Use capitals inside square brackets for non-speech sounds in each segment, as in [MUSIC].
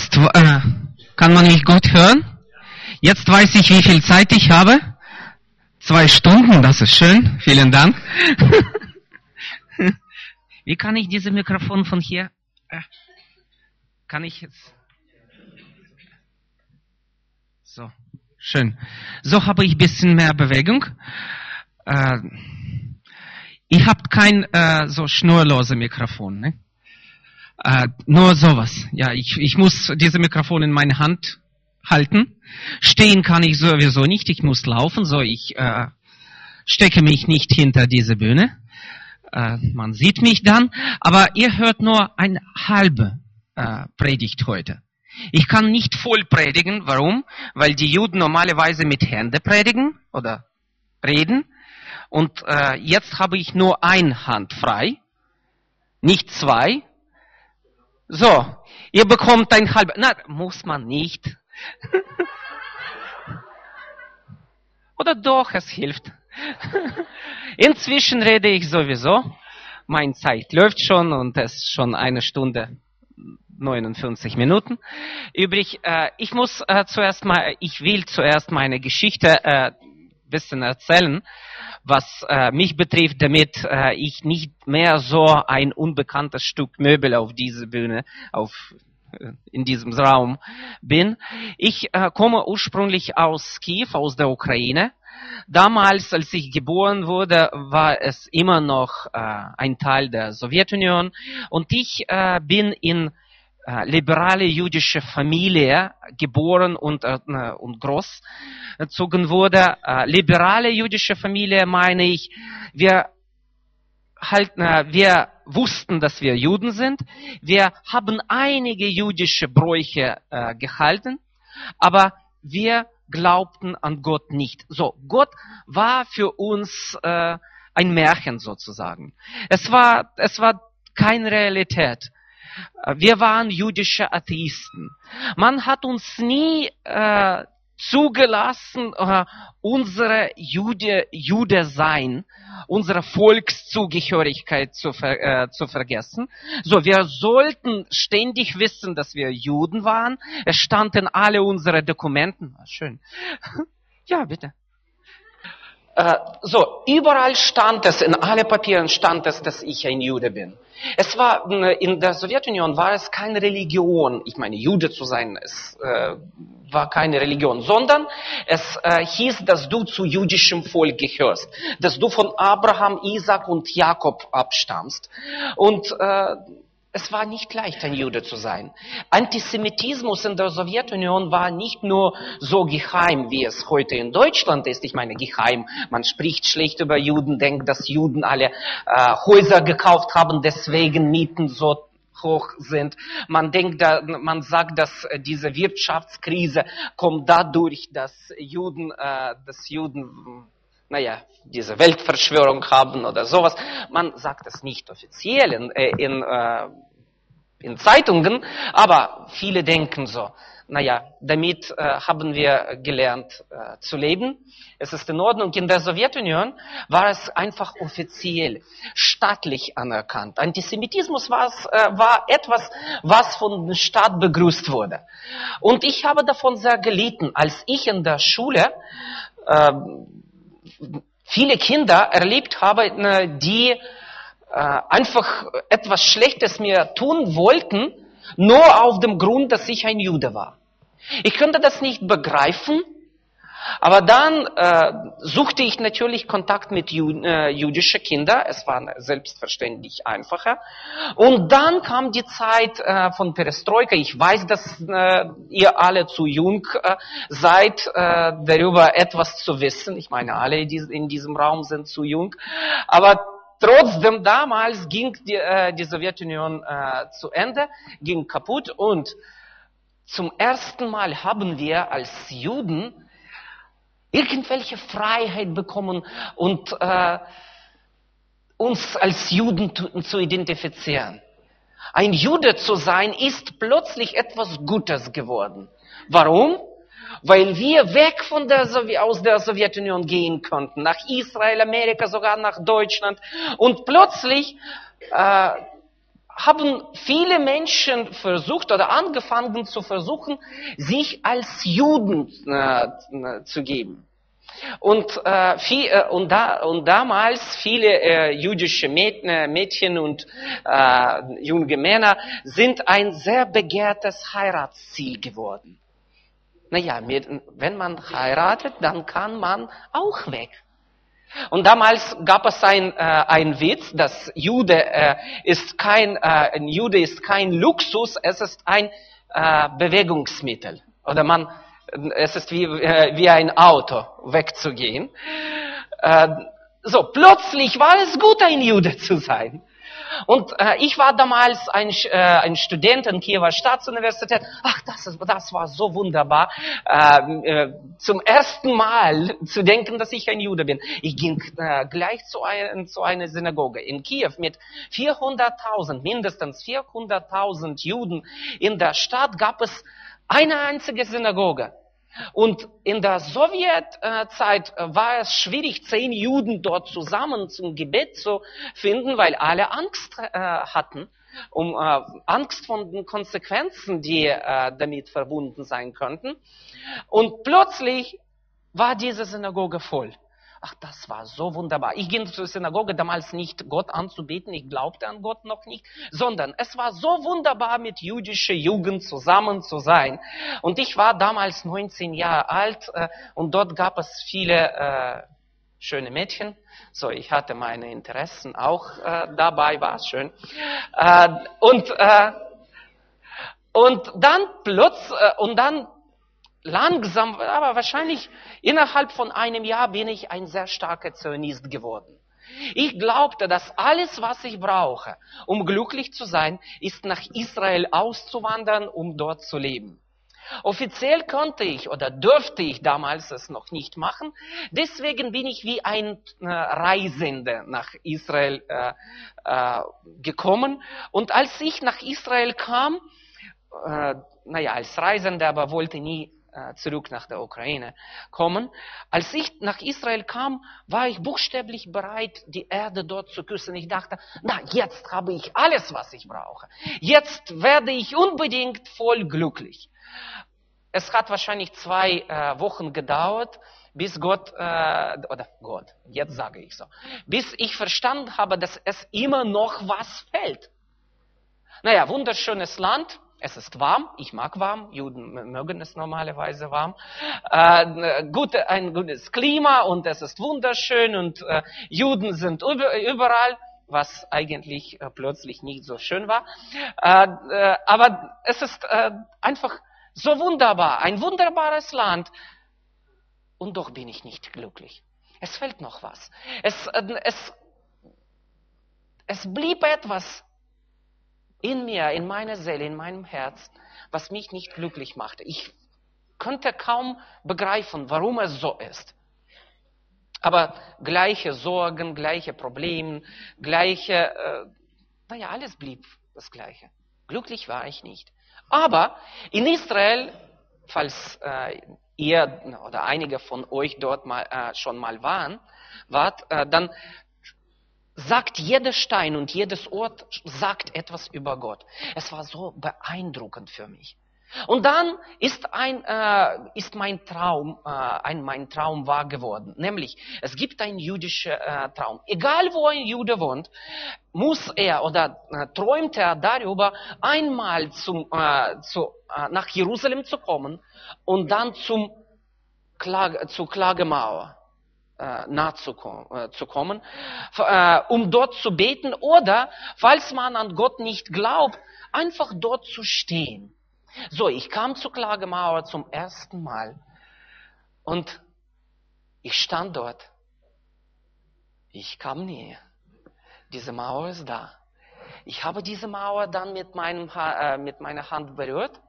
Jetzt äh, kann man mich gut hören. Jetzt weiß ich, wie viel Zeit ich habe. Zwei Stunden, das ist schön. Vielen Dank. [LAUGHS] wie kann ich diese Mikrofon von hier? Äh, kann ich jetzt? So, schön. So habe ich ein bisschen mehr Bewegung. Äh, ich habe kein äh, so schnurlose Mikrofon. Ne? Äh, nur sowas. Ja, ich, ich muss diese Mikrofon in meine Hand halten. Stehen kann ich sowieso nicht. Ich muss laufen. So, ich äh, stecke mich nicht hinter diese Bühne. Äh, man sieht mich dann. Aber ihr hört nur eine halbe äh, Predigt heute. Ich kann nicht voll predigen. Warum? Weil die Juden normalerweise mit Hände predigen oder reden. Und äh, jetzt habe ich nur eine Hand frei, nicht zwei. So, ihr bekommt ein halbes. Na, muss man nicht. [LAUGHS] Oder doch, es hilft. Inzwischen rede ich sowieso. Meine Zeit läuft schon und es ist schon eine Stunde 59 Minuten übrig. Äh, ich muss äh, zuerst mal, ich will zuerst meine Geschichte äh, bisschen erzählen was äh, mich betrifft, damit äh, ich nicht mehr so ein unbekanntes Stück Möbel auf diese Bühne, auf äh, in diesem Raum bin. Ich äh, komme ursprünglich aus Kiew, aus der Ukraine. Damals, als ich geboren wurde, war es immer noch äh, ein Teil der Sowjetunion und ich äh, bin in äh, liberale jüdische Familie geboren und, äh, und großgezogen wurde. Äh, liberale jüdische Familie meine ich, wir halten, wir wussten, dass wir Juden sind. Wir haben einige jüdische Bräuche äh, gehalten, aber wir glaubten an Gott nicht. So, Gott war für uns äh, ein Märchen sozusagen. Es war, es war keine Realität. Wir waren jüdische Atheisten. Man hat uns nie äh, zugelassen, äh, unsere Jude, Jude sein, unsere Volkszugehörigkeit zu, ver, äh, zu vergessen. So, wir sollten ständig wissen, dass wir Juden waren. Es standen alle unsere Dokumenten. Schön. [LAUGHS] Ja, bitte. Äh, so, überall stand es, in alle Papieren stand es, dass ich ein Jude bin. Es war, äh, in der Sowjetunion war es keine Religion. Ich meine, Jude zu sein, es äh, war keine Religion, sondern es äh, hieß, dass du zu jüdischem Volk gehörst, dass du von Abraham, Isaac und Jakob abstammst. Und äh, es war nicht leicht, ein Jude zu sein. Antisemitismus in der Sowjetunion war nicht nur so geheim, wie es heute in Deutschland ist. Ich meine, geheim. Man spricht schlecht über Juden, denkt, dass Juden alle äh, Häuser gekauft haben, deswegen Mieten so hoch sind. Man denkt, da, man sagt, dass diese Wirtschaftskrise kommt dadurch, dass Juden, äh, dass Juden naja, diese Weltverschwörung haben oder sowas. Man sagt es nicht offiziell in, äh, in, äh, in Zeitungen, aber viele denken so. Naja, damit äh, haben wir gelernt äh, zu leben. Es ist in Ordnung. In der Sowjetunion war es einfach offiziell, staatlich anerkannt. Antisemitismus war, äh, war etwas, was von der Staat begrüßt wurde. Und ich habe davon sehr gelitten, als ich in der Schule äh, viele Kinder erlebt habe, ne, die äh, einfach etwas Schlechtes mir tun wollten, nur auf dem Grund, dass ich ein Jude war. Ich könnte das nicht begreifen, aber dann äh, suchte ich natürlich Kontakt mit Ju äh, jüdischen Kindern. Es war selbstverständlich einfacher. Und dann kam die Zeit äh, von Perestroika. Ich weiß, dass äh, ihr alle zu jung äh, seid, äh, darüber etwas zu wissen. Ich meine, alle in diesem Raum sind zu jung. Aber trotzdem damals ging die, äh, die Sowjetunion äh, zu Ende, ging kaputt und zum ersten Mal haben wir als Juden irgendwelche Freiheit bekommen und äh, uns als Juden zu, identifizieren. Ein Jude zu sein ist plötzlich etwas Gutes geworden. Warum? Weil wir weg von der, aus der Sowjetunion gehen konnten, nach Israel, Amerika, sogar nach Deutschland. Und plötzlich äh, haben viele Menschen versucht oder angefangen zu versuchen, sich als Juden äh, zu geben. Und, äh, viel, äh, und, da, und damals viele äh, jüdische äh, Mädchen und äh, junge Männer sind ein sehr begehrtes Heiratsziel geworden. Naja, wenn man heiratet, dann kann man auch weg. Und damals gab es ein, äh, ein Witz, dass Jude äh, ist kein, äh, ein Jude ist kein Luxus, es ist ein äh, Bewegungsmittel. Oder man, es ist wie, äh, wie ein Auto, wegzugehen. Äh, so, plötzlich war es gut, ein Jude zu sein. Und äh, ich war damals ein, äh, ein Student an Kiewer Staatsuniversität. Ach, das, ist, das war so wunderbar, äh, äh, zum ersten Mal zu denken, dass ich ein Jude bin. Ich ging äh, gleich zu, ein, zu einer Synagoge in Kiew mit 400.000, mindestens 400.000 Juden. In der Stadt gab es eine einzige Synagoge. Und in der Sowjetzeit war es schwierig, zehn Juden dort zusammen zum Gebet zu finden, weil alle Angst äh, hatten, um äh, Angst von den Konsequenzen, die äh, damit verbunden sein könnten. Und plötzlich war diese Synagoge voll. Ach, das war so wunderbar. Ich ging zur Synagoge damals nicht Gott anzubeten, ich glaubte an Gott noch nicht, sondern es war so wunderbar, mit jüdischer Jugend zusammen zu sein. Und ich war damals 19 Jahre alt äh, und dort gab es viele äh, schöne Mädchen. So, ich hatte meine Interessen auch äh, dabei, war schön. Äh, und, äh, und dann plötzlich, äh, und dann langsam, aber wahrscheinlich innerhalb von einem Jahr bin ich ein sehr starker Zionist geworden. Ich glaubte, dass alles, was ich brauche, um glücklich zu sein, ist nach Israel auszuwandern, um dort zu leben. Offiziell konnte ich oder dürfte ich damals es noch nicht machen. Deswegen bin ich wie ein äh, Reisender nach Israel äh, äh, gekommen. Und als ich nach Israel kam, äh, naja, als Reisender, aber wollte nie äh, zurück nach der Ukraine kommen. Als ich nach Israel kam, war ich buchstäblich bereit, die Erde dort zu küssen. Ich dachte, na, jetzt habe ich alles, was ich brauche. Jetzt werde ich unbedingt voll glücklich. Es hat wahrscheinlich zwei äh, Wochen gedauert, bis Gott, äh, oder Gott, jetzt sage ich so, bis ich verstanden habe, dass es immer noch was fällt. Naja, wunderschönes Land, es ist warm, ich mag warm, Juden mögen es normalerweise warm. Äh, gute, ein gutes Klima und es ist wunderschön und äh, Juden sind überall, was eigentlich äh, plötzlich nicht so schön war. Äh, äh, aber es ist äh, einfach so wunderbar, ein wunderbares Land. Und doch bin ich nicht glücklich. Es fehlt noch was. Es, es, es blieb etwas in mir, in meiner Seele, in meinem Herz, was mich nicht glücklich machte. Ich konnte kaum begreifen, warum es so ist. Aber gleiche Sorgen, gleiche Probleme, gleiche, äh, naja, alles blieb das Gleiche. Glücklich war ich nicht. Aber in Israel, falls äh, ihr oder einige von euch dort mal, äh, schon mal waren, wart, äh, dann sagt jeder Stein und jedes Ort sagt etwas über Gott. Es war so beeindruckend für mich. Und dann ist, ein, äh, ist mein Traum, äh, ein, mein Traum wahr geworden. Nämlich, es gibt einen jüdischen äh, Traum. Egal wo ein Jude wohnt, muss er oder äh, träumt er darüber, einmal zum, äh, zu, äh, nach Jerusalem zu kommen und dann zum Klage, zur Klagemauer äh, nahe zu, äh, zu kommen, äh, um dort zu beten oder, falls man an Gott nicht glaubt, einfach dort zu stehen. So, ich kam zur Klagemauer zum ersten Mal und ich stand dort. Ich kam näher. Diese Mauer ist da. Ich habe diese Mauer dann mit, meinem äh, mit meiner Hand berührt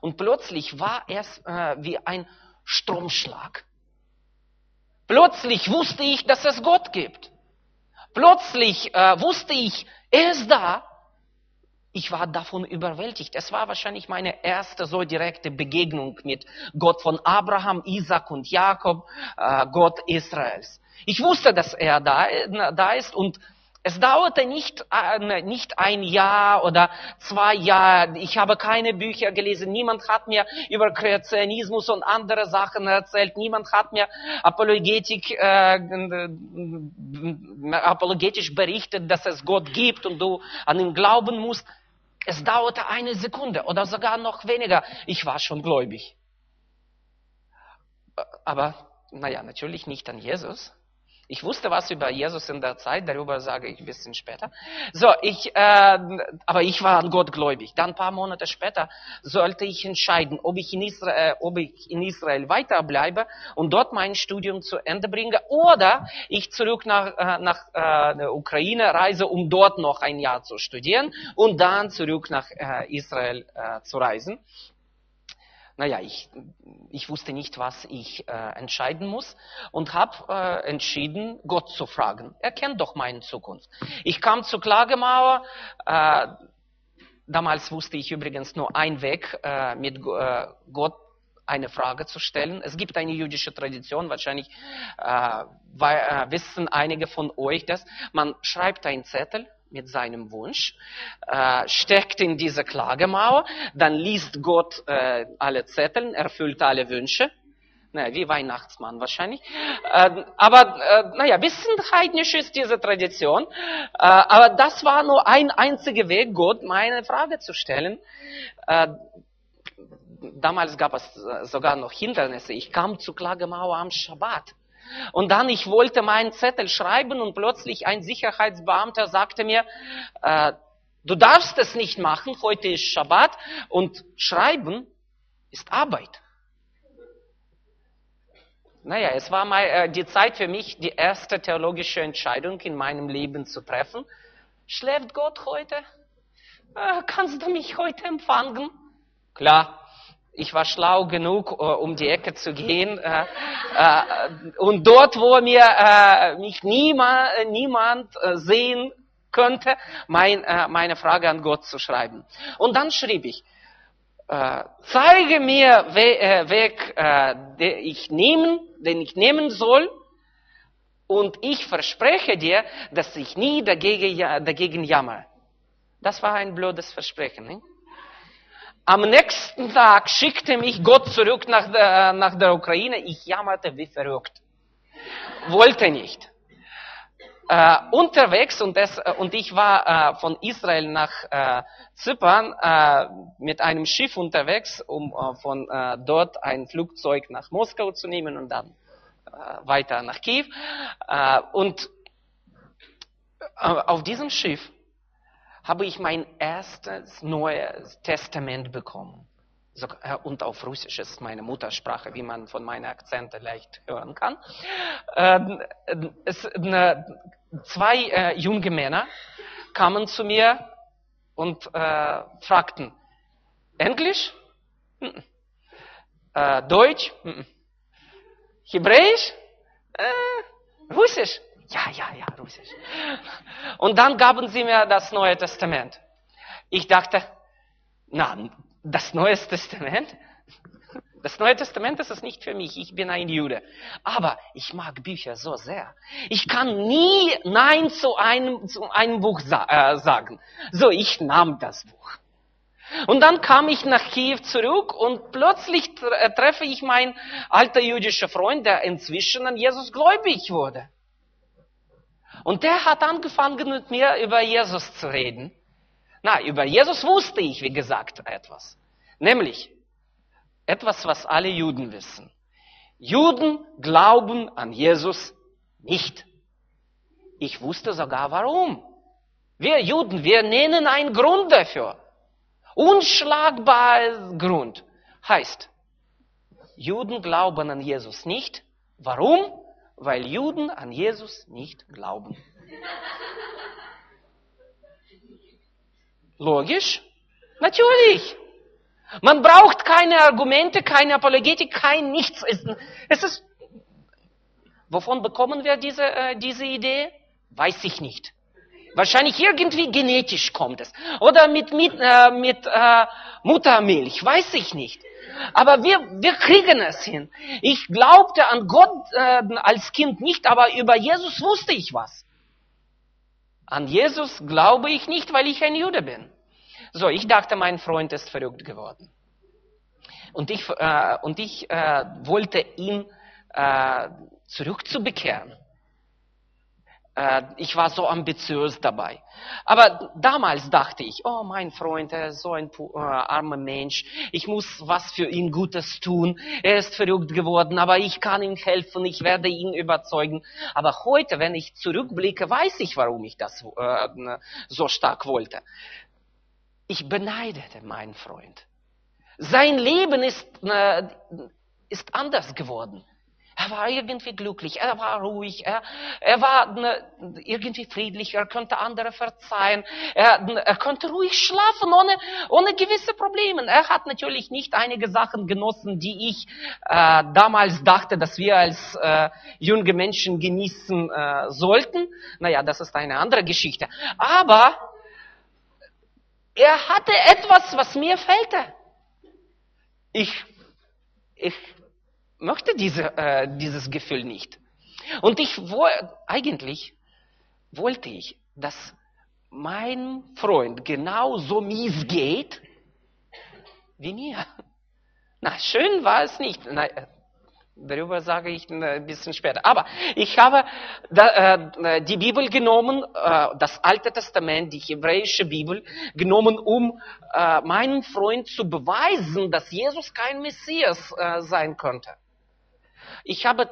und plötzlich war es äh, wie ein Stromschlag. Plötzlich wusste ich, dass es Gott gibt. Plötzlich äh, wusste ich, er ist da. Ich war davon überwältigt. Es war wahrscheinlich meine erste so direkte Begegnung mit Gott von Abraham, Isaac und Jakob, äh, Gott Israels. Ich wusste, dass er da, da ist und Es dauerte nicht, äh, nicht ein Jahr oder zwei Jahre. Ich habe keine Bücher gelesen. Niemand hat mir über Kreationismus und andere Sachen erzählt. Niemand hat mir Apologetik, äh, apologetisch berichtet, dass es Gott gibt und du an ihn glauben musst. Es dauerte eine Sekunde oder sogar noch weniger. Ich war schon gläubig. Aber, naja, natürlich nicht an Jesus. Ich wusste was über Jesus in der Zeit, darüber sage ich ein bisschen später. So, ich, äh, aber ich war an Gott gläubig. Dann ein paar Monate später sollte ich entscheiden, ob ich in Israel, äh, ob ich in Israel weiterbleibe und dort mein Studium zu Ende bringe oder ich zurück nach, äh, nach äh, Ukraine reise, um dort noch ein Jahr zu studieren und dann zurück nach äh, Israel äh, zu reisen naja, ich, ich wusste nicht, was ich äh, entscheiden muss und habe äh, entschieden, Gott zu fragen. Er kennt doch meine Zukunft. Ich kam zur Klagemauer. Äh, damals wusste ich übrigens nur einen Weg, äh, mit äh, Gott eine Frage zu stellen. Es gibt eine jüdische Tradition, wahrscheinlich äh, äh, wissen einige von euch das. Man schreibt einen Zettel mit seinem Wunsch, äh, steckt in diese Klagemauer, dann liest Gott äh, alle Zettel, erfüllt alle Wünsche. Naja, wie Weihnachtsmann wahrscheinlich. Äh, aber äh, naja, bisschen heidnisch ist diese Tradition. Äh, aber das war nur ein einziger Weg, Gott meine Frage zu stellen. Äh, damals gab es sogar noch Hindernisse. Ich kam zur Klagemauer am Schabbat. Und dann, ich wollte meinen Zettel schreiben und plötzlich ein Sicherheitsbeamter sagte mir, äh, du darfst es nicht machen, heute ist Schabbat und schreiben ist Arbeit. Naja, es war mal äh, die Zeit für mich, die erste theologische Entscheidung in meinem Leben zu treffen. Schläft Gott heute? Äh, kannst du mich heute empfangen? Klar, ich war schlau genug, uh, um die Ecke zu gehen. Uh, uh, und dort, wo mir mich niemand, sehen könnte, mein, meine Frage an Gott zu schreiben. Und dann schrieb ich, zeige mir We Weg, den ich nehmen, den ich nehmen soll, und ich verspreche dir, dass ich nie dagegen, dagegen jammer. Das war ein blödes Versprechen. Nicht? Am nächsten Tag schickte mich Gott zurück nach der, nach der Ukraine. Ich jammerte wie verrückt. Wollte nicht. Äh, unterwegs und, das, äh, und ich war äh, von Israel nach äh, Zypern äh, mit einem Schiff unterwegs, um äh, von dort ein Flugzeug nach Moskau zu nehmen und dann weiter nach Kiew. und auf diesem Schiff habe ich mein erstes Neues Testament bekommen. Äh, und auf Russisch ist meine Muttersprache, wie man von meinen Akzenten leicht hören kann. Ähm, es, zwei äh, junge Männer kamen zu mir und äh, fragten, Englisch? Äh, Deutsch? Hebräisch? Äh, Russisch? Ja, ja, ja, Russisch. Und dann gaben sie mir das Neue Testament. Ich dachte, na, das Neue Testament? Das Neue Testament ist es nicht für mich. Ich bin ein Jude. Aber ich mag Bücher so sehr. Ich kann nie Nein zu einem, zu einem Buch sa äh, sagen. So, ich nahm das Buch. Und dann kam ich nach Kiew zurück und plötzlich treffe ich meinen alter jüdischer Freund, der inzwischen an Jesus gläubig wurde. Und der hat angefangen mit mir über Jesus zu reden. Na, über Jesus wusste ich, wie gesagt, etwas. Nämlich etwas, was alle Juden wissen. Juden glauben an Jesus nicht. Ich wusste sogar warum. Wir Juden, wir nennen einen Grund dafür. Unschlagbarer Grund heißt, Juden glauben an Jesus nicht. Warum? Weil Juden an Jesus nicht glauben. Logisch? Natürlich. Man braucht keine Argumente, keine Apologetik, kein nichts. Es ist, wovon bekommen wir diese, äh, diese Idee? Weiß ich nicht. Wahrscheinlich irgendwie genetisch kommt es. Oder mit, mit, äh, mit äh, Muttermilch, weiß ich nicht. Aber wir, wir kriegen es hin. Ich glaubte an Gott äh, als Kind nicht, aber über Jesus wusste ich was. An Jesus glaube ich nicht, weil ich ein Jude bin. So, ich dachte, mein Freund ist verrückt geworden. Und ich, äh, und ich äh, wollte ihn äh, zurückzubekehren. Äh, ich war so ambitiös dabei. Aber damals dachte ich, oh mein Freund, er ist so ein äh, armer Mensch. Ich muss was für ihn Gutes tun. Er ist verrückt geworden, aber ich kann ihm helfen. Ich werde ihn überzeugen. Aber heute, wenn ich zurückblicke, weiß ich, warum ich das äh, so stark wollte. Ich beneidete meinen Freund. Sein Leben ist, äh, ist anders geworden. Er war irgendwie glücklich, er war ruhig, er, er war ne, irgendwie friedlich, er konnte andere verzeihen, er, er konnte ruhig schlafen ohne, ohne gewisse Probleme. Er hat natürlich nicht einige Sachen genossen, die ich äh, damals dachte, dass wir als äh, junge Menschen genießen äh, sollten. Naja, das ist eine andere Geschichte. Aber er hatte etwas, was mir fehlte. Ich, ich möchte diese, äh, dieses Gefühl nicht. Und ich wollte, eigentlich wollte ich, dass mein Freund genauso mies geht wie mir. [LAUGHS] Na, schön war es nicht. Na, darüber sage ich ein bisschen später. Aber ich habe äh, die Bibel genommen, äh, das Alte Testament, die hebräische Bibel, genommen, um äh, meinem Freund zu beweisen, dass Jesus kein Messias äh, sein könnte. Ich habe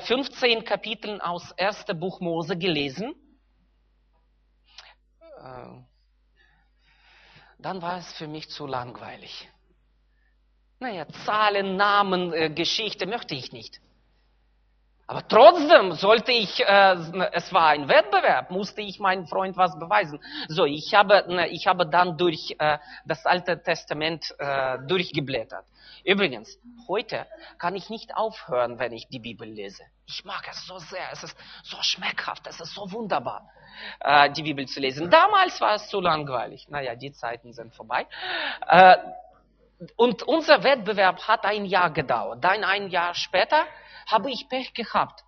15 äh, Kapitel aus 1. Buch Mose gelesen. Äh, dann war es für mich zu langweilig. Naja, Zahlen, Namen, äh, Geschichte möchte ich nicht. Aber trotzdem sollte ich, äh, es war ein Wettbewerb, musste ich meinem Freund was beweisen. So, ich habe, ich habe dann durch äh, das Alte Testament äh, durchgeblättert. Übrigens, heute kann ich nicht aufhören, wenn ich die Bibel lese. Ich mag es so sehr, es ist so schmeckhaft, es ist so wunderbar, äh, die Bibel zu lesen. Damals war es zu langweilig. Naja, die Zeiten sind vorbei. Äh, und unser Wettbewerb hat ein Jahr gedauert. Dann ein Jahr später habe ich Pech gehabt.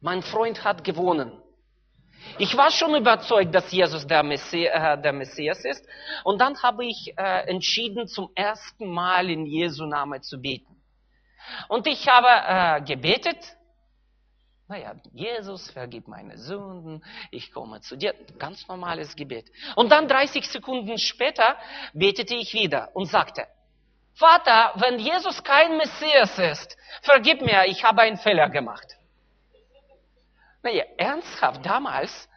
Mein Freund hat gewonnen. Ich war schon überzeugt, dass Jesus der, Messi äh, der Messias ist. Und dann habe ich äh, entschieden, zum ersten Mal in Jesu Namen zu beten. Und ich habe äh, gebetet. Naja, Jesus, vergib meine Sünden, ich komme zu dir. Ganz normales Gebet. Und dann 30 Sekunden später betete ich wieder und sagte, Vater, wenn Jesus kein Messias ist, vergib mir, ich habe einen Fehler gemacht. Naja, ernsthaft, damals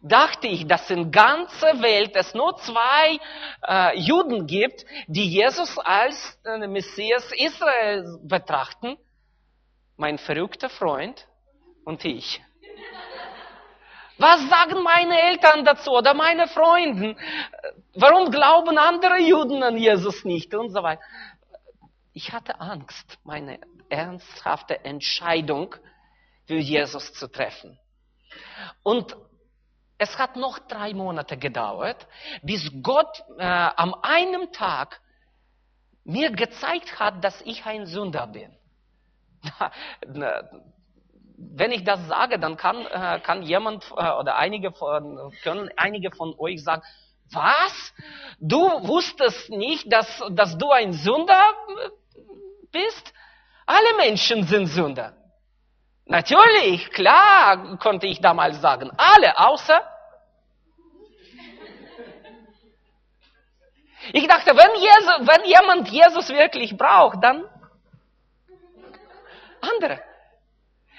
dachte ich, dass in ganzer Welt es nur zwei äh, Juden gibt, die Jesus als äh, Messias Israels betrachten. Mein verrückter Freund und ich. Was sagen meine Eltern dazu oder meine Freunde? Warum glauben andere Juden an Jesus nicht und so weiter? Ich hatte Angst, meine ernsthafte Entscheidung für Jesus zu treffen. Und es hat noch drei Monate gedauert, bis Gott äh, am einem Tag mir gezeigt hat, dass ich ein Sünder bin [LAUGHS] wenn ich das sage, dann kann, äh, kann jemand äh, oder einige von, können einige von euch sagen, was? Du wusstest nicht, dass, dass du ein Sünder bist? Alle Menschen sind Sünder. Natürlich, klar, konnte ich damals sagen. Alle, außer Ich dachte, wenn, Jesus, wenn jemand Jesus wirklich braucht, dann andere.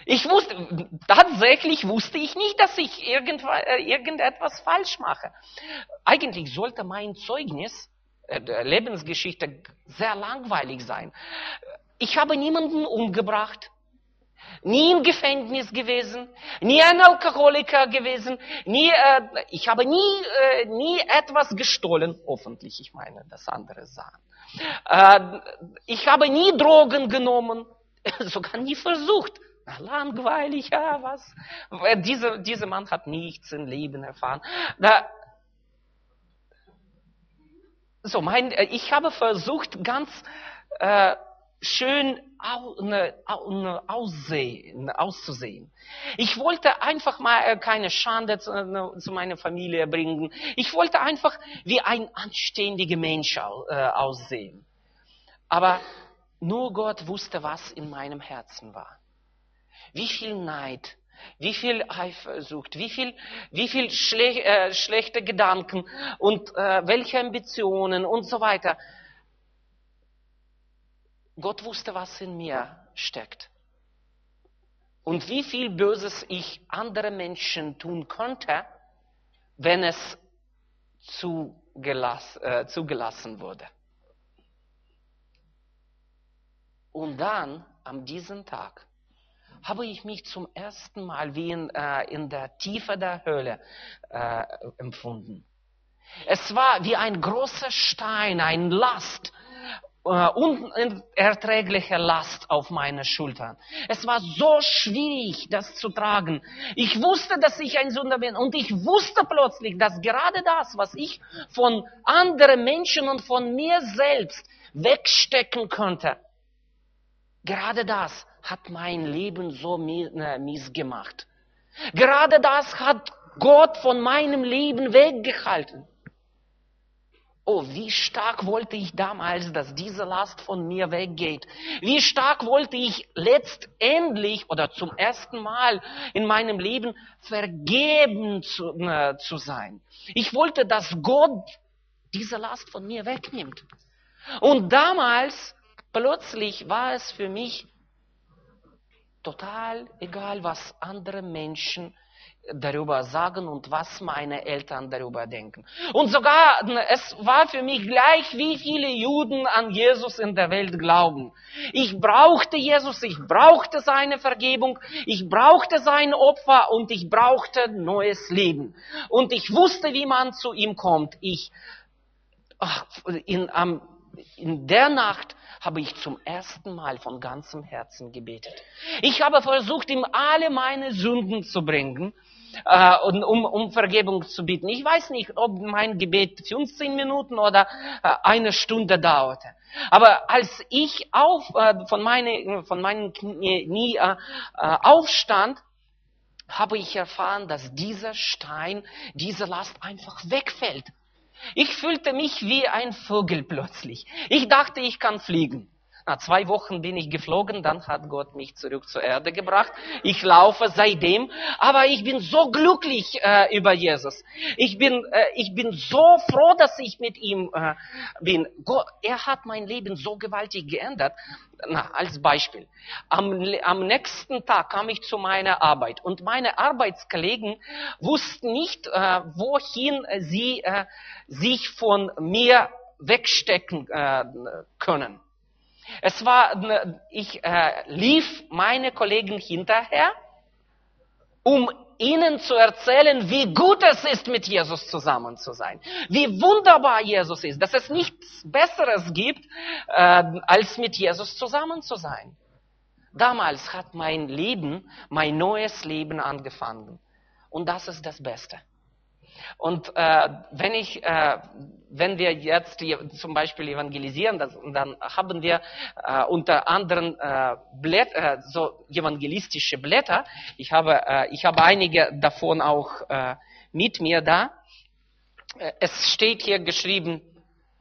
Ich wusste, tatsächlich wusste ich nicht, dass ich äh, irgendetwas falsch mache. Eigentlich sollte mein Zeugnis, äh, Lebensgeschichte sehr langweilig sein. Ich habe niemanden umgebracht, nie im Gefängnis gewesen, nie ein Alkoholiker gewesen, nie, äh, ich habe nie, äh, nie etwas gestohlen, hoffentlich, ich meine, das andere sagen. Äh, ich habe nie Drogen genommen, [LAUGHS] sogar nie versucht. Langweilig, ja, was? Dieser, dieser Mann hat nichts im Leben erfahren. Da, so, mein, äh, ich habe versucht, ganz äh, schön aussehen, auszusehen. Ich wollte einfach mal äh, keine Schande zu, äh, zu, meiner Familie bringen. Ich wollte einfach wie ein anständiger Mensch aussehen. Aber nur Gott wusste, was in meinem Herzen war. Wie viel Neid, wie viel Eifersucht, wie viel, wie viel schle äh, schlechte Gedanken und äh, welche Ambitionen und so weiter. Gott wusste, was in mir steckt. Und wie viel Böses ich andere Menschen tun konnte, wenn es zugelass, äh, zugelassen wurde. Und dann, an diesem Tag, habe ich mich zum ersten Mal wie in, äh, in der Tiefe der Höhle äh, empfunden. Es war wie ein großer Stein, ein Last, äh, unerträgliche Last auf meine Schultern. Es war so schwierig, das zu tragen. Ich wusste, dass ich ein Sünder bin und ich wusste plötzlich, dass gerade das, was ich von anderen Menschen und von mir selbst wegstecken konnte, Gerade das hat mein Leben so äh, mies gemacht. Gerade das hat Gott von meinem Leben weggehalten. Oh, wie stark wollte ich damals, dass diese Last von mir weggeht. Wie stark wollte ich letztendlich oder zum ersten Mal in meinem Leben vergeben zu, äh, zu sein. Ich wollte, dass Gott diese Last von mir wegnimmt. Und damals Plötzlich war es für mich total egal, was andere Menschen darüber sagen und was meine Eltern darüber denken. Und sogar es war für mich gleich, wie viele Juden an Jesus in der Welt glauben. Ich brauchte Jesus, ich brauchte seine Vergebung, ich brauchte sein Opfer und ich brauchte neues Leben. Und ich wusste, wie man zu ihm kommt. Ich in, in der Nacht habe ich zum ersten Mal von ganzem Herzen gebetet. Ich habe versucht, ihm alle meine Sünden zu bringen, äh, um, um Vergebung zu bitten. Ich weiß nicht, ob mein Gebet 15 Minuten oder äh, eine Stunde dauerte. Aber als ich auf, äh, von, meine, von meinen Knie äh, äh, aufstand, habe ich erfahren, dass dieser Stein, diese Last einfach wegfällt. Ich fühlte mich wie ein Vogel plötzlich. Ich dachte, ich kann fliegen. Nach zwei Wochen bin ich geflogen, dann hat Gott mich zurück zur Erde gebracht. Ich laufe seitdem, aber ich bin so glücklich äh, über Jesus. Ich bin, äh, ich bin so froh, dass ich mit ihm äh, bin. Gott, er hat mein Leben so gewaltig geändert. Na, als Beispiel. Am, am nächsten Tag kam ich zu meiner Arbeit und meine Arbeitskollegen wussten nicht, äh, wohin sie äh, sich von mir wegstecken äh, können. Es war, ich äh, lief meine Kollegen hinterher, um ihnen zu erzählen, wie gut es ist, mit Jesus zusammen zu sein. Wie wunderbar Jesus ist, dass es nichts Besseres gibt, äh, als mit Jesus zusammen zu sein. Damals hat mein Leben, mein neues Leben angefangen. Und das ist das Beste. Und äh, wenn ich, äh, wenn wir jetzt zum Beispiel evangelisieren, das, dann haben wir äh, unter anderem äh, Blätt, äh, so evangelistische Blätter. Ich habe, äh, ich habe einige davon auch äh, mit mir da. Äh, es steht hier geschrieben,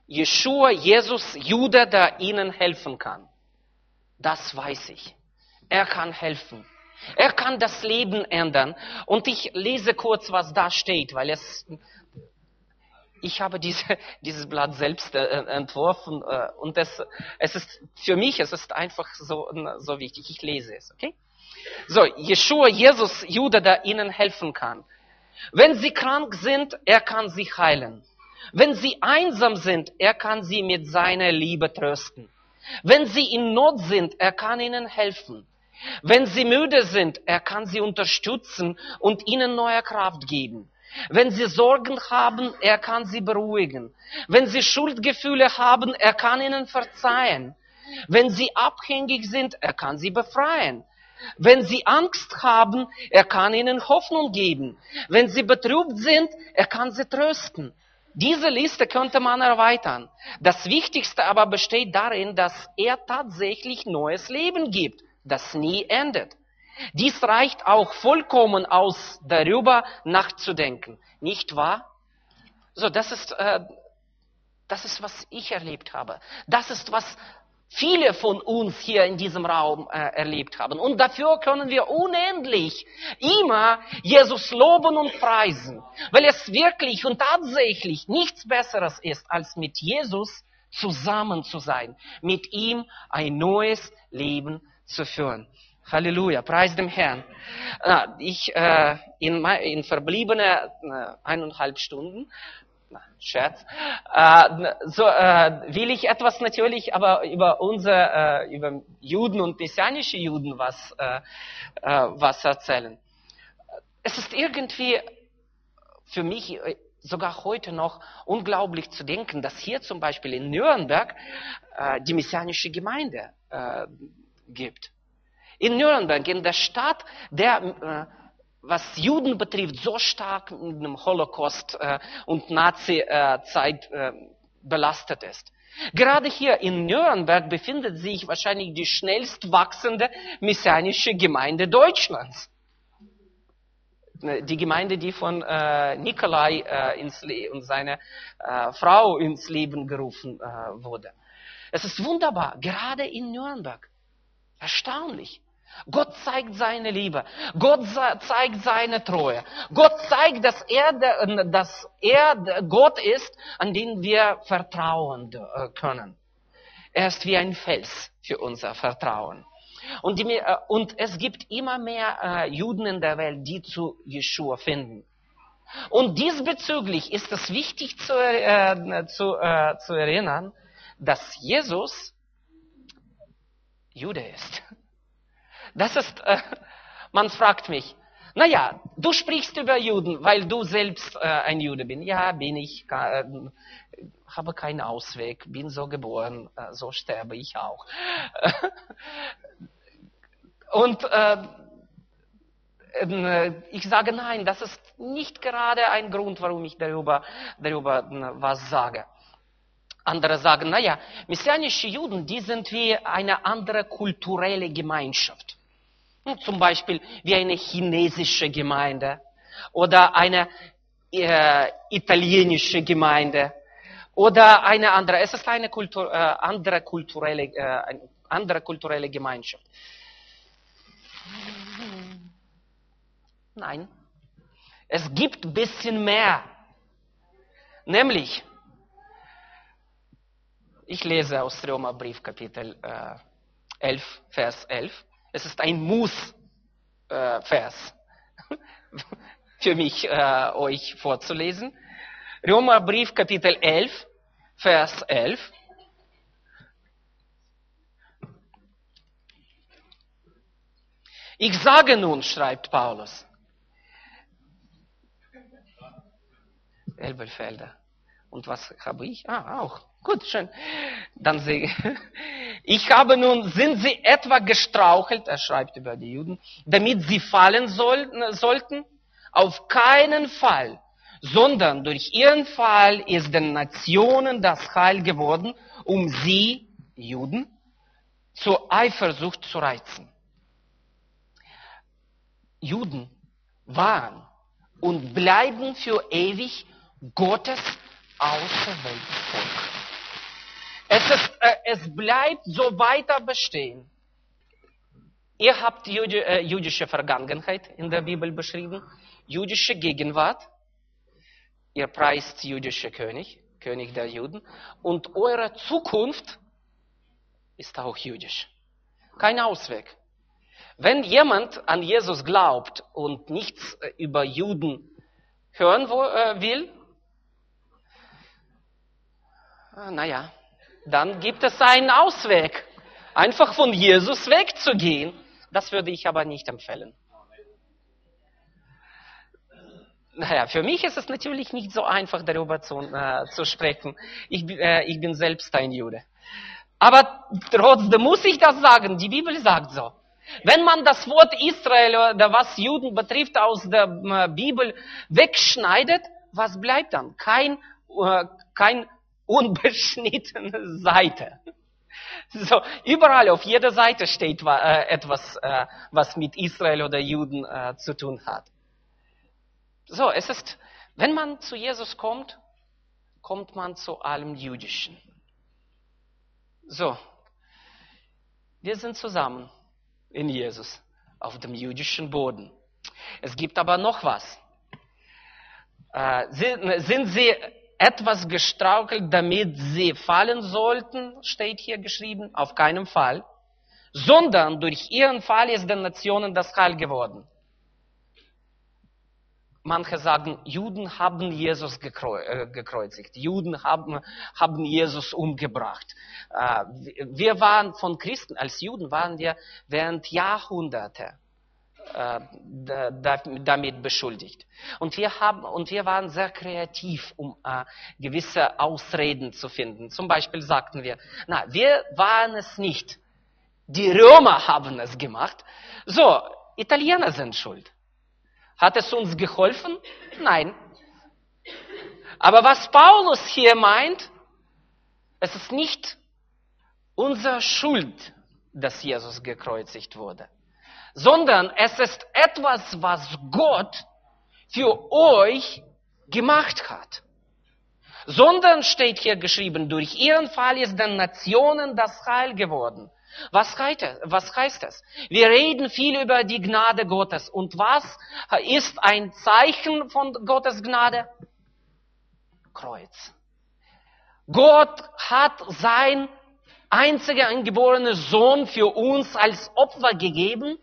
Jeshua, Jesus, Jude, der ihnen helfen kann. Das weiß ich. Er kann helfen. Er kann das Leben ändern. Und ich lese kurz, was da steht, weil es, ich habe diese, [LAUGHS] dieses Blatt selbst äh, entworfen äh, und es, es ist für mich, es ist einfach so, so wichtig. Ich lese es, okay? So, Jeshua, Jesus, Jude, der ihnen helfen kann. Wenn sie krank sind, er kann sie heilen. Wenn sie einsam sind, er kann sie mit seiner Liebe trösten. Wenn sie in Not sind, er kann ihnen helfen. Wenn sie müde sind, er kann sie unterstützen und ihnen neue Kraft geben. Wenn sie Sorgen haben, er kann sie beruhigen. Wenn sie Schuldgefühle haben, er kann ihnen verzeihen. Wenn sie abhängig sind, er kann sie befreien. Wenn sie Angst haben, er kann ihnen Hoffnung geben. Wenn sie betrübt sind, er kann sie trösten. Diese Liste könnte man erweitern. Das Wichtigste aber besteht darin, dass er tatsächlich neues Leben gibt, das nie endet. Dies reicht auch vollkommen aus, darüber nachzudenken. Nicht wahr? So, das ist, äh, das ist, was ich erlebt habe. Das ist, was viele von uns hier in diesem Raum äh, erlebt haben. Und dafür können wir unendlich immer Jesus loben und preisen, weil es wirklich und tatsächlich nichts Besseres ist, als mit Jesus zusammen zu sein, mit ihm ein neues Leben zu führen. Halleluja, preis dem Herrn. Ich äh, in, in verbliebene äh, eineinhalb Stunden Scherz. Äh, so äh, will ich etwas natürlich aber über unsere, äh, über Juden und messianische Juden was, äh, äh, was erzählen. Es ist irgendwie für mich äh, sogar heute noch unglaublich zu denken, dass hier zum Beispiel in Nürnberg äh, die messianische Gemeinde äh, gibt. In Nürnberg, in der Stadt, der äh, was Juden betrifft, so stark mit dem Holocaust äh, und Nazi-Zeit äh, belastet ist. Gerade hier in Nürnberg befindet sich wahrscheinlich die schnellst wachsende messianische Gemeinde Deutschlands. Die Gemeinde, die von äh, Nikolai äh, und seiner äh, Frau ins Leben gerufen äh, wurde. Es ist wunderbar, gerade in Nürnberg. Erstaunlich. Gott zeigt seine Liebe. Gott zeigt seine Treue. Gott zeigt, dass er, dass er Gott ist, an den wir vertrauen äh, können. Er ist wie ein Fels für unser Vertrauen. Und, die, äh, und es gibt immer mehr äh, Juden in der Welt, die zu Jeshua finden. Und diesbezüglich ist es wichtig zu, äh, zu, äh, zu erinnern, dass Jesus Jude ist. Das ist, äh, man fragt mich, naja, du sprichst über Juden, weil du selbst äh, ein Jude bist. Ja, bin ich, äh, habe keinen Ausweg, bin so geboren, äh, so sterbe ich auch. [LAUGHS] Und äh, äh, ich sage nein, das ist nicht gerade ein Grund, warum ich darüber, darüber was sage. Andere sagen, naja, messianische Juden, die sind wie eine andere kulturelle Gemeinschaft. Zum Beispiel wie eine chinesische Gemeinde oder eine äh, italienische Gemeinde oder eine andere. Es ist eine Kultur, äh, andere, kulturelle, äh, andere kulturelle Gemeinschaft. Nein, es gibt ein bisschen mehr. Nämlich, ich lese aus Römerbrief Kapitel äh, 11, Vers 11. Es ist ein Muss-Vers äh, [LAUGHS] für mich, äh, euch vorzulesen. Römerbrief Kapitel 11, Vers 11. Ich sage nun, schreibt Paulus, Elberfelder. Und was habe ich? Ah, auch. Gut, schön. Dann sehe ich. [LAUGHS] Ich habe nun, sind sie etwa gestrauchelt, er schreibt über die Juden, damit sie fallen soll, sollten? Auf keinen Fall, sondern durch ihren Fall ist den Nationen das Heil geworden, um sie, Juden, zur Eifersucht zu reizen. Juden waren und bleiben für ewig Gottes auserwähltes Volk. Es, ist, äh, es bleibt so weiter bestehen. Ihr habt Jüdi, äh, jüdische Vergangenheit in der Bibel beschrieben, jüdische Gegenwart. Ihr preist jüdische König, König der Juden. Und eure Zukunft ist auch jüdisch. Kein Ausweg. Wenn jemand an Jesus glaubt und nichts äh, über Juden hören äh, will, naja, dann gibt es einen Ausweg. Einfach von Jesus wegzugehen. Das würde ich aber nicht empfehlen. Naja, für mich ist es natürlich nicht so einfach, darüber zu, äh, zu sprechen. Ich, äh, ich bin selbst ein Jude. Aber trotzdem muss ich das sagen. Die Bibel sagt so. Wenn man das Wort Israel oder was Juden betrifft aus der äh, Bibel wegschneidet, was bleibt dann? Kein äh, kein unbeschnittene Seite. So, überall auf jeder Seite steht äh, etwas, äh, was mit Israel oder Juden äh, zu tun hat. So, es ist, wenn man zu Jesus kommt, kommt man zu allem Jüdischen. So, wir sind zusammen in Jesus auf dem jüdischen Boden. Es gibt aber noch was. Sind, sind sie etwas gestraukelt, damit sie fallen sollten, steht hier geschrieben, auf keinen Fall, sondern durch ihren Fall ist den Nationen das Heil geworden. Manche sagen, Juden haben Jesus äh, gekreuzigt. Juden haben, haben Jesus umgebracht. Äh, wir waren von Christen, als Juden waren wir während Jahrhunderte äh, damit beschuldigt. Und wir, haben, und wir waren sehr kreativ, um äh, gewisse Ausreden zu finden. Zum Beispiel sagten wir, na, wir waren es nicht. Die Römer haben es gemacht. So, Italiener sind schuld. Hat es uns geholfen? Nein. Aber was Paulus hier meint, es ist nicht unsere Schuld, dass Jesus gekreuzigt wurde sondern es ist etwas, was Gott für euch gemacht hat. Sondern steht hier geschrieben, durch ihren Fall ist den Nationen das Heil geworden. Was heißt, es? Wir reden viel über die Gnade Gottes. Und was ist ein Zeichen von Gottes Gnade? Kreuz. Gott hat sein einziger eingeborenen Sohn für uns als Opfer gegeben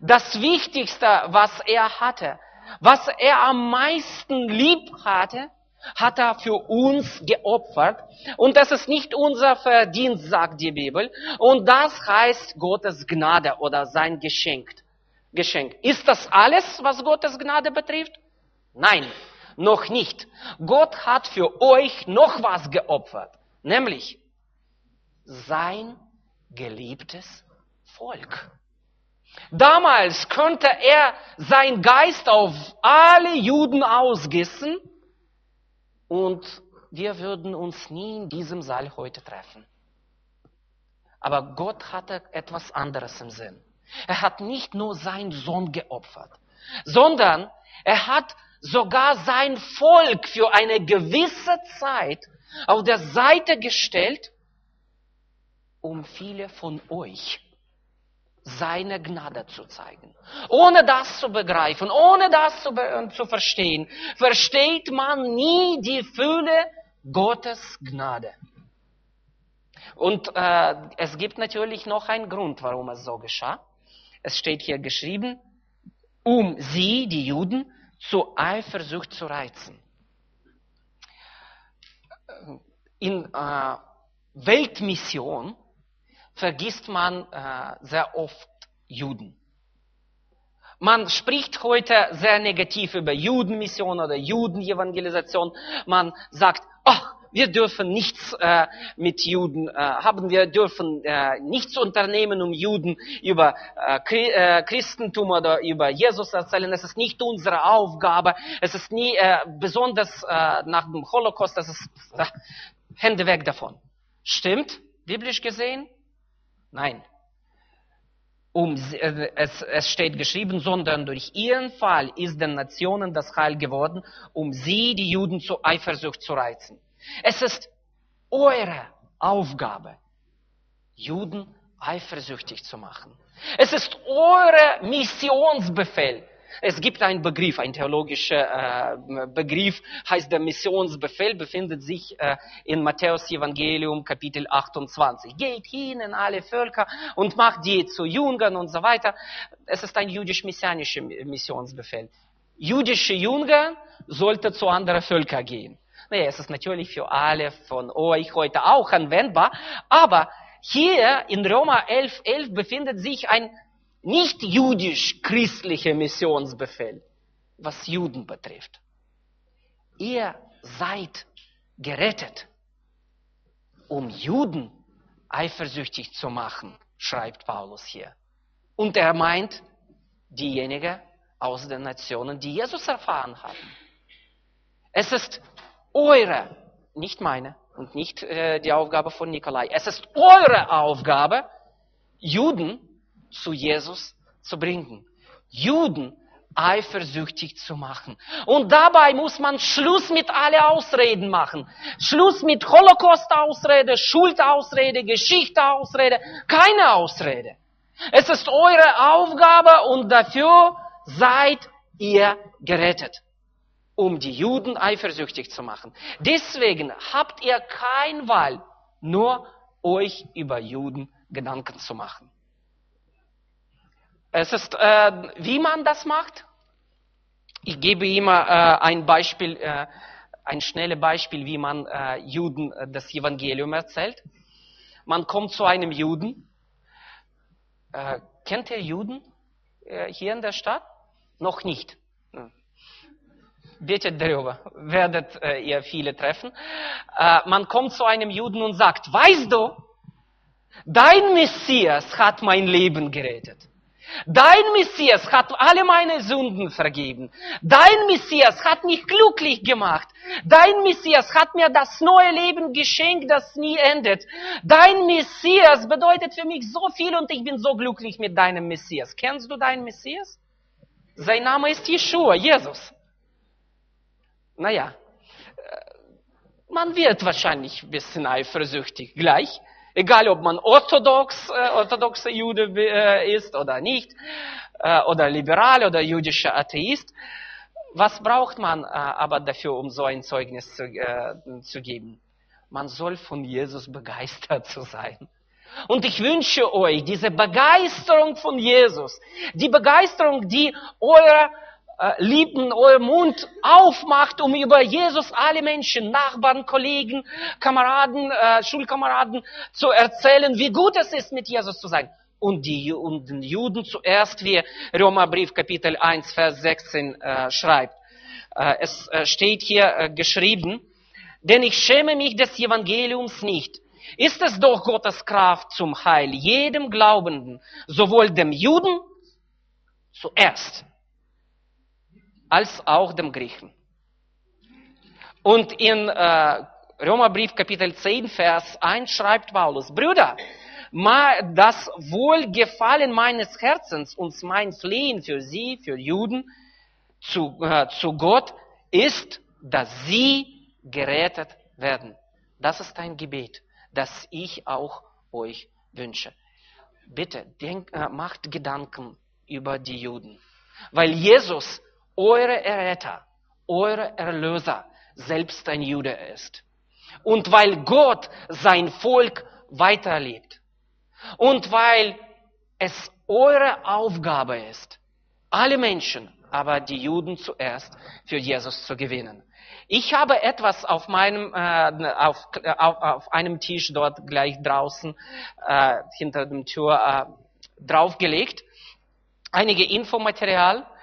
das Wichtigste, was er hatte, was er am meisten lieb hatte, hat er für uns geopfert. Und das ist nicht unser Verdienst, sagt die Bibel. Und das heißt Gottes Gnade oder sein Geschenk. Geschenk. Ist das alles, was Gottes Gnade betrifft? Nein, noch nicht. Gott hat für euch noch was geopfert. Nämlich sein geliebtes Volk. Damals könnte er sein Geist auf alle Juden ausgießen und wir würden uns nie in diesem Saal heute treffen. Aber Gott hatte etwas anderes im Sinn. Er hat nicht nur seinen Sohn geopfert, sondern er hat sogar sein Volk für eine gewisse Zeit auf der Seite gestellt, um viele von euch seine Gnade zu zeigen. Ohne das zu begreifen, ohne das zu, zu verstehen, versteht man nie die Fülle Gottes Gnade. Und äh, es gibt natürlich noch einen Grund, warum es so geschah. Es steht hier geschrieben, um sie, die Juden, zu Eifersucht zu reizen. In äh, Weltmission vergisst man äh, sehr oft Juden. Man spricht heute sehr negativ über Judenmission oder Judenevangelisation. Man sagt, ach, wir dürfen nichts äh, mit Juden äh, haben, wir dürfen äh, nichts unternehmen, um Juden über äh, äh Christentum oder über Jesus zu erzählen. Es ist nicht unsere Aufgabe. Es ist nie äh, besonders äh, nach dem Holocaust. Es ist äh, Hände weg davon. Stimmt, biblisch gesehen? Nein. Um, äh, es, es steht geschrieben, sondern durch ihren Fall ist den Nationen das Heil geworden, um sie, die Juden, zur Eifersucht zu reizen. Es ist eure Aufgabe, Juden eifersüchtig zu machen. Es ist eure Missionsbefehl, es gibt einen Begriff, ein theologischer äh, Begriff, heißt der Missionsbefehl, befindet sich äh, in Matthäus Evangelium Kapitel 28. Geht hin in alle Völker und macht die zu Jüngern und so weiter. Es ist ein jüdisch-messianischer Missionsbefehl. Jüdische Jünger sollten zu anderen Völkern gehen. Naja, es ist natürlich für alle von euch heute auch anwendbar, aber hier in Roma 11, 11 befindet sich ein nicht jüdisch-christlicher Missionsbefehl, was Juden betrifft. Ihr seid gerettet, um Juden eifersüchtig zu machen, schreibt Paulus hier. Und er meint diejenigen aus den Nationen, die Jesus erfahren haben. Es ist eure, nicht meine und nicht äh, die Aufgabe von Nikolai. Es ist eure Aufgabe, Juden zu Jesus zu bringen. Juden eifersüchtig zu machen. Und dabei muss man Schluss mit alle Ausreden machen. Schluss mit Holocaust-Ausrede, Schuldausrede, Geschichte-Ausrede, keine Ausrede. Es ist eure Aufgabe und dafür seid ihr gerettet, um die Juden eifersüchtig zu machen. Deswegen habt ihr kein Wahl, nur euch über Juden Gedanken zu machen. Es ist, äh, wie man das macht. Ich gebe immer äh, ein Beispiel, äh, ein schnelles Beispiel, wie man äh, Juden äh, das Evangelium erzählt. Man kommt zu einem Juden. Äh, kennt ihr Juden hier in der Stadt? Noch nicht. Betet darüber, werdet ihr viele treffen. Man kommt zu einem Juden und sagt, weißt du, dein Messias hat mein Leben gerettet. Dein Messias hat alle meine Sünden vergeben. Dein Messias hat mich glücklich gemacht. Dein Messias hat mir das neue Leben geschenkt, das nie endet. Dein Messias bedeutet für mich so viel und ich bin so glücklich mit deinem Messias. Kennst du deinen Messias? Sein Name ist Yeshua, Jesus. Naja, man wird wahrscheinlich ein bisschen eifersüchtig gleich. Egal, ob man orthodox, äh, orthodoxer Jude äh, ist oder nicht, äh, oder liberal oder jüdischer Atheist. Was braucht man äh, aber dafür, um so ein Zeugnis zu, äh, zu geben? Man soll von Jesus begeistert zu sein. Und ich wünsche euch diese Begeisterung von Jesus, die Begeisterung, die eure äh, Lieben, euer Mund aufmacht, um über Jesus alle Menschen, Nachbarn, Kollegen, Kameraden, äh, Schulkameraden zu erzählen, wie gut es ist, mit Jesus zu sein. Und die und den Juden zuerst, wie Römerbrief Kapitel 1, Vers 16 äh, schreibt. Äh, es äh, steht hier äh, geschrieben, denn ich schäme mich des Evangeliums nicht. Ist es doch Gottes Kraft zum Heil jedem Glaubenden, sowohl dem Juden zuerst als auch dem Griechen. Und in äh, Römerbrief Kapitel 10, Vers 1 schreibt Paulus, Brüder, das Wohlgefallen meines Herzens und mein Flehen für sie, für Juden, zu, äh, zu Gott ist, dass sie gerettet werden. Das ist ein Gebet, das ich auch euch wünsche. Bitte, denk, äh, macht Gedanken über die Juden. Weil Jesus eure Erretter, eure Erlöser selbst ein Jude ist. Und weil Gott sein Volk weiterlebt. Und weil es eure Aufgabe ist, alle Menschen, aber die Juden zuerst für Jesus zu gewinnen. Ich habe etwas auf meinem äh, auf, auf, auf einem Tisch dort gleich draußen äh, hinter dem Tür äh, draufgelegt. Einige Infomaterial äh,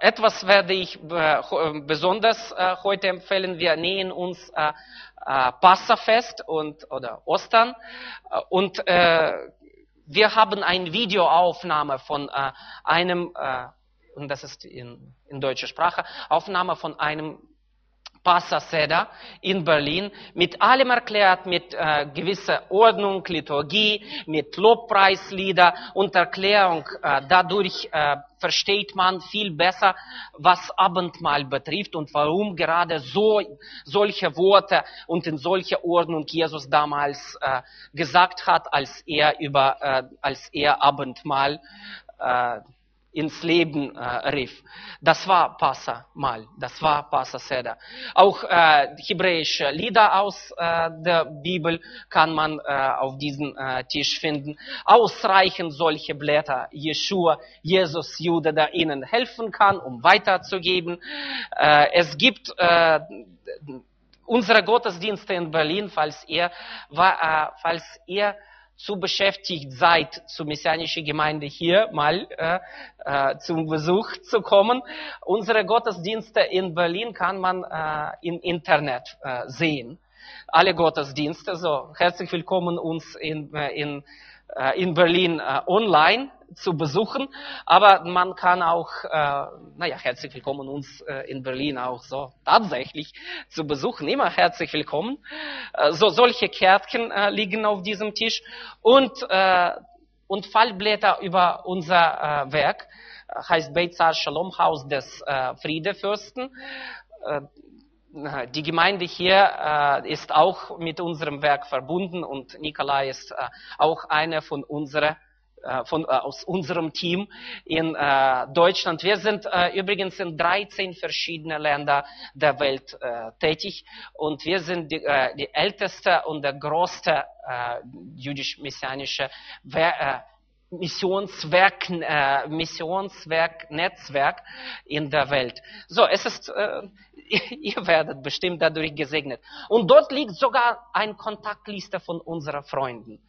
etwas werde ich äh, besonders äh, heute empfehlen. Wir nähen uns Passafest und, oder Ostern und wir haben eine Videoaufnahme von einem, und das ist in, in deutscher Sprache, Aufnahme von einem Passaseda in Berlin, mit allem erklärt, mit äh, gewisser Ordnung, Liturgie, mit Lobpreislieder und Erklärung. Äh, dadurch äh, versteht man viel besser, was Abendmahl betrifft und warum gerade so solche Worte und in solcher Ordnung Jesus damals äh, gesagt hat, als er über äh, als er Abendmahl äh, ins Leben äh, rief. Das war Passa mal, das war Passa Seder. Auch äh, hebräische Lieder aus äh, der Bibel kann man äh, auf diesem äh, Tisch finden. Ausreichend solche Blätter, Jeshua, Jesus, Jude, der ihnen helfen kann, um weiterzugeben. Äh, es gibt äh, unsere Gottesdienste in Berlin, falls ihr, äh, falls ihr zu beschäftigt seid, zur messianischen Gemeinde hier mal äh, äh, zum Besuch zu kommen. Unsere Gottesdienste in Berlin kann man äh, im Internet äh, sehen. Alle Gottesdienste. So, herzlich willkommen uns in, äh, in, äh, in Berlin äh, online zu besuchen, aber man kann auch, äh, naja, herzlich willkommen uns äh, in Berlin auch so tatsächlich zu besuchen. Immer herzlich willkommen. Äh, so solche Kärtchen äh, liegen auf diesem Tisch und äh, und Fallblätter über unser äh, Werk heißt Beitzar Shalom Haus des äh, Friedefürsten. Äh, die Gemeinde hier äh, ist auch mit unserem Werk verbunden und Nikolai ist äh, auch einer von unserer äh, von, äh, aus unserem Team in äh, Deutschland. Wir sind äh, übrigens in 13 verschiedene Länder der Welt äh, tätig und wir sind die, äh, die älteste und der größte äh, jüdisch-messianische äh, Missionswerk, äh, Missionswerk, Netzwerk in der Welt. So, es ist, äh, [LAUGHS] ihr werdet bestimmt dadurch gesegnet. Und dort liegt sogar eine Kontaktliste von unseren Freunden.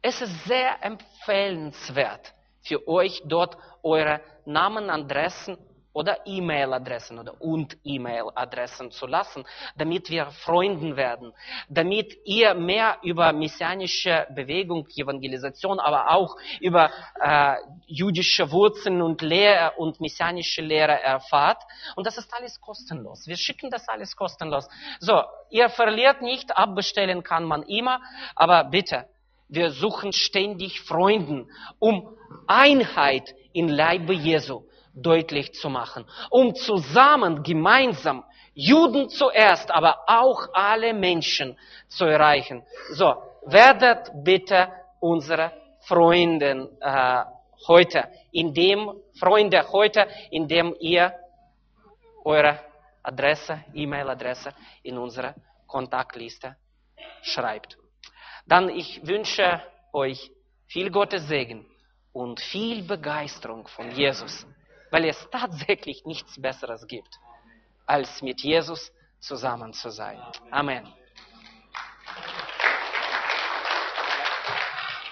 Es ist sehr empfehlenswert für euch dort eure Namen, Adressen oder E-Mail-Adressen oder und E-Mail-Adressen zu lassen, damit wir Freunden werden, damit ihr mehr über messianische Bewegung, Evangelisation, aber auch über äh, jüdische Wurzeln und Lehre und messianische Lehre erfahrt. Und das ist alles kostenlos. Wir schicken das alles kostenlos. So, ihr verliert nicht, abbestellen kann man immer, aber bitte, wir suchen ständig Freunden, um Einheit in Leibe Jesu deutlich zu machen, um zusammen, gemeinsam, Juden zuerst, aber auch alle Menschen zu erreichen. So, werdet bitte unsere Freunde äh, heute, indem Freunde heute, indem ihr eure Adresse, E-Mail-Adresse in unsere Kontaktliste schreibt. Dann ich wünsche euch viel Gottes Segen und viel Begeisterung von Jesus weil es tatsächlich nichts Besseres gibt, als mit Jesus zusammen zu sein. Amen.